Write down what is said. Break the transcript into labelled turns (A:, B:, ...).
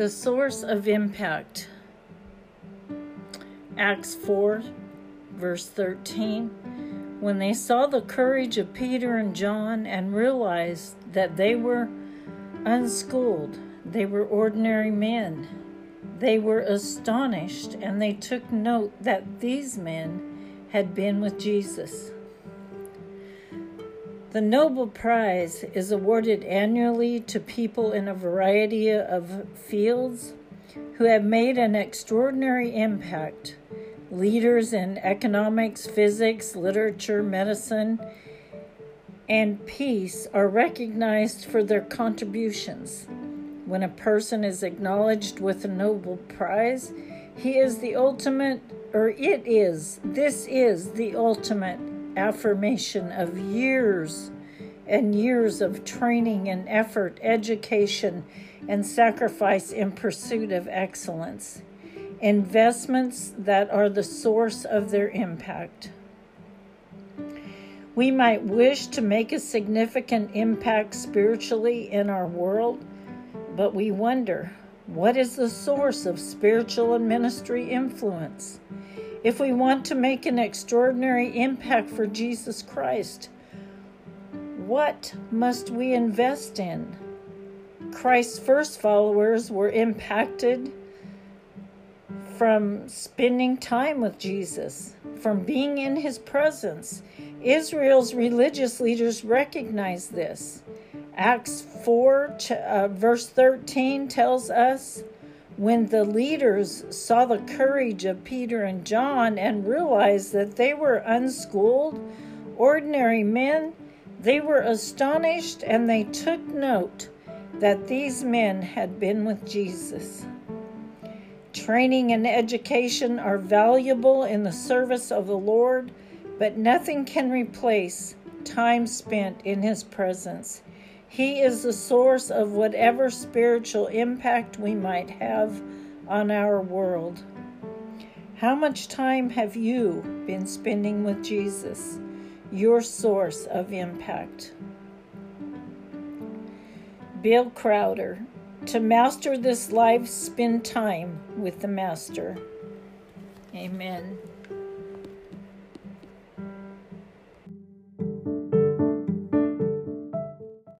A: The source of impact. Acts 4, verse 13. When they saw the courage of Peter and John and realized that they were unschooled, they were ordinary men, they were astonished and they took note that these men had been with Jesus. The Nobel Prize is awarded annually to people in a variety of fields who have made an extraordinary impact. Leaders in economics, physics, literature, medicine, and peace are recognized for their contributions. When a person is acknowledged with a Nobel Prize, he is the ultimate, or it is, this is the ultimate affirmation of years and years of training and effort, education, and sacrifice in pursuit of excellence. Investments that are the source of their impact. We might wish to make a significant impact spiritually in our world, but we wonder what is the source of spiritual and ministry influence? If we want to make an extraordinary impact for Jesus Christ, what must we invest in? Christ's first followers were impacted from spending time with Jesus, from being in his presence. Israel's religious leaders recognized this. Acts 4, uh, verse 13 tells us when the leaders saw the courage of Peter and John and realized that they were unschooled, ordinary men, they were astonished and they took note that these men had been with Jesus. Training and education are valuable in the service of the Lord, but nothing can replace time spent in His presence. He is the source of whatever spiritual impact we might have on our world. How much time have you been spending with Jesus, your source of impact? Bill Crowder. To master this life, spend time with the Master. Amen.